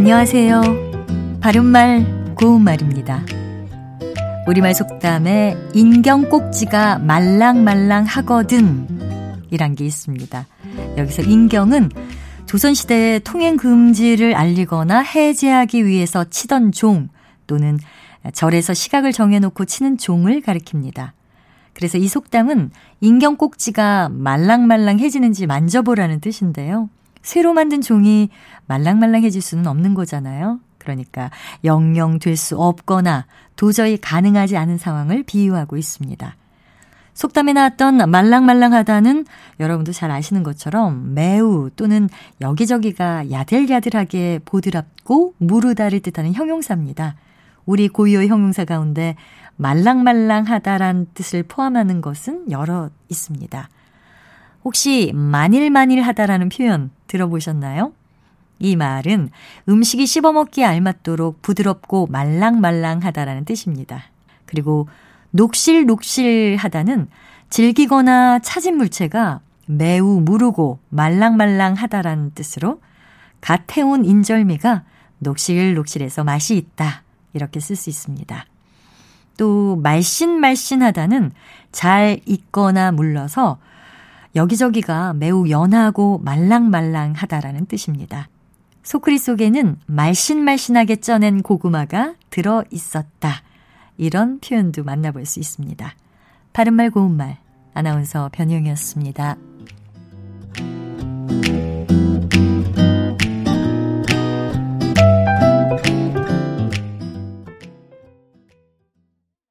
안녕하세요. 바른말, 고운말입니다. 우리말 속담에 인경 꼭지가 말랑말랑 하거든 이란 게 있습니다. 여기서 인경은 조선시대의 통행 금지를 알리거나 해제하기 위해서 치던 종 또는 절에서 시각을 정해놓고 치는 종을 가리킵니다. 그래서 이 속담은 인경 꼭지가 말랑말랑해지는지 만져보라는 뜻인데요. 새로 만든 종이 말랑말랑해질 수는 없는 거잖아요. 그러니까 영영 될 수 없거나 도저히 가능하지 않은 상황을 비유하고 있습니다. 속담에 나왔던 말랑말랑하다는 여러분도 잘 아시는 것처럼 매우 또는 여기저기가 야들야들하게 보드랍고 무르다를 뜻하는 형용사입니다. 우리 고유어 형용사 가운데 말랑말랑하다란 뜻을 포함하는 것은 여러 있습니다. 혹시 만일만일하다라는 표현 들어보셨나요? 이 말은 음식이 씹어먹기에 알맞도록 부드럽고 말랑말랑하다라는 뜻입니다. 그리고 녹실녹실하다는 질기거나 차진 물체가 매우 무르고 말랑말랑하다라는 뜻으로 갓 해온 인절미가 녹실녹실해서 맛이 있다. 이렇게 쓸 수 있습니다. 또 말씬말씬하다는 잘 익거나 물러서 여기저기가 매우 연하고 말랑말랑하다라는 뜻입니다. 소크리 속에는 말씬말씬하게 쪄낸 고구마가 들어 있었다. 이런 표현도 만나볼 수 있습니다. 바른말 고운말 아나운서 변희영이었습니다.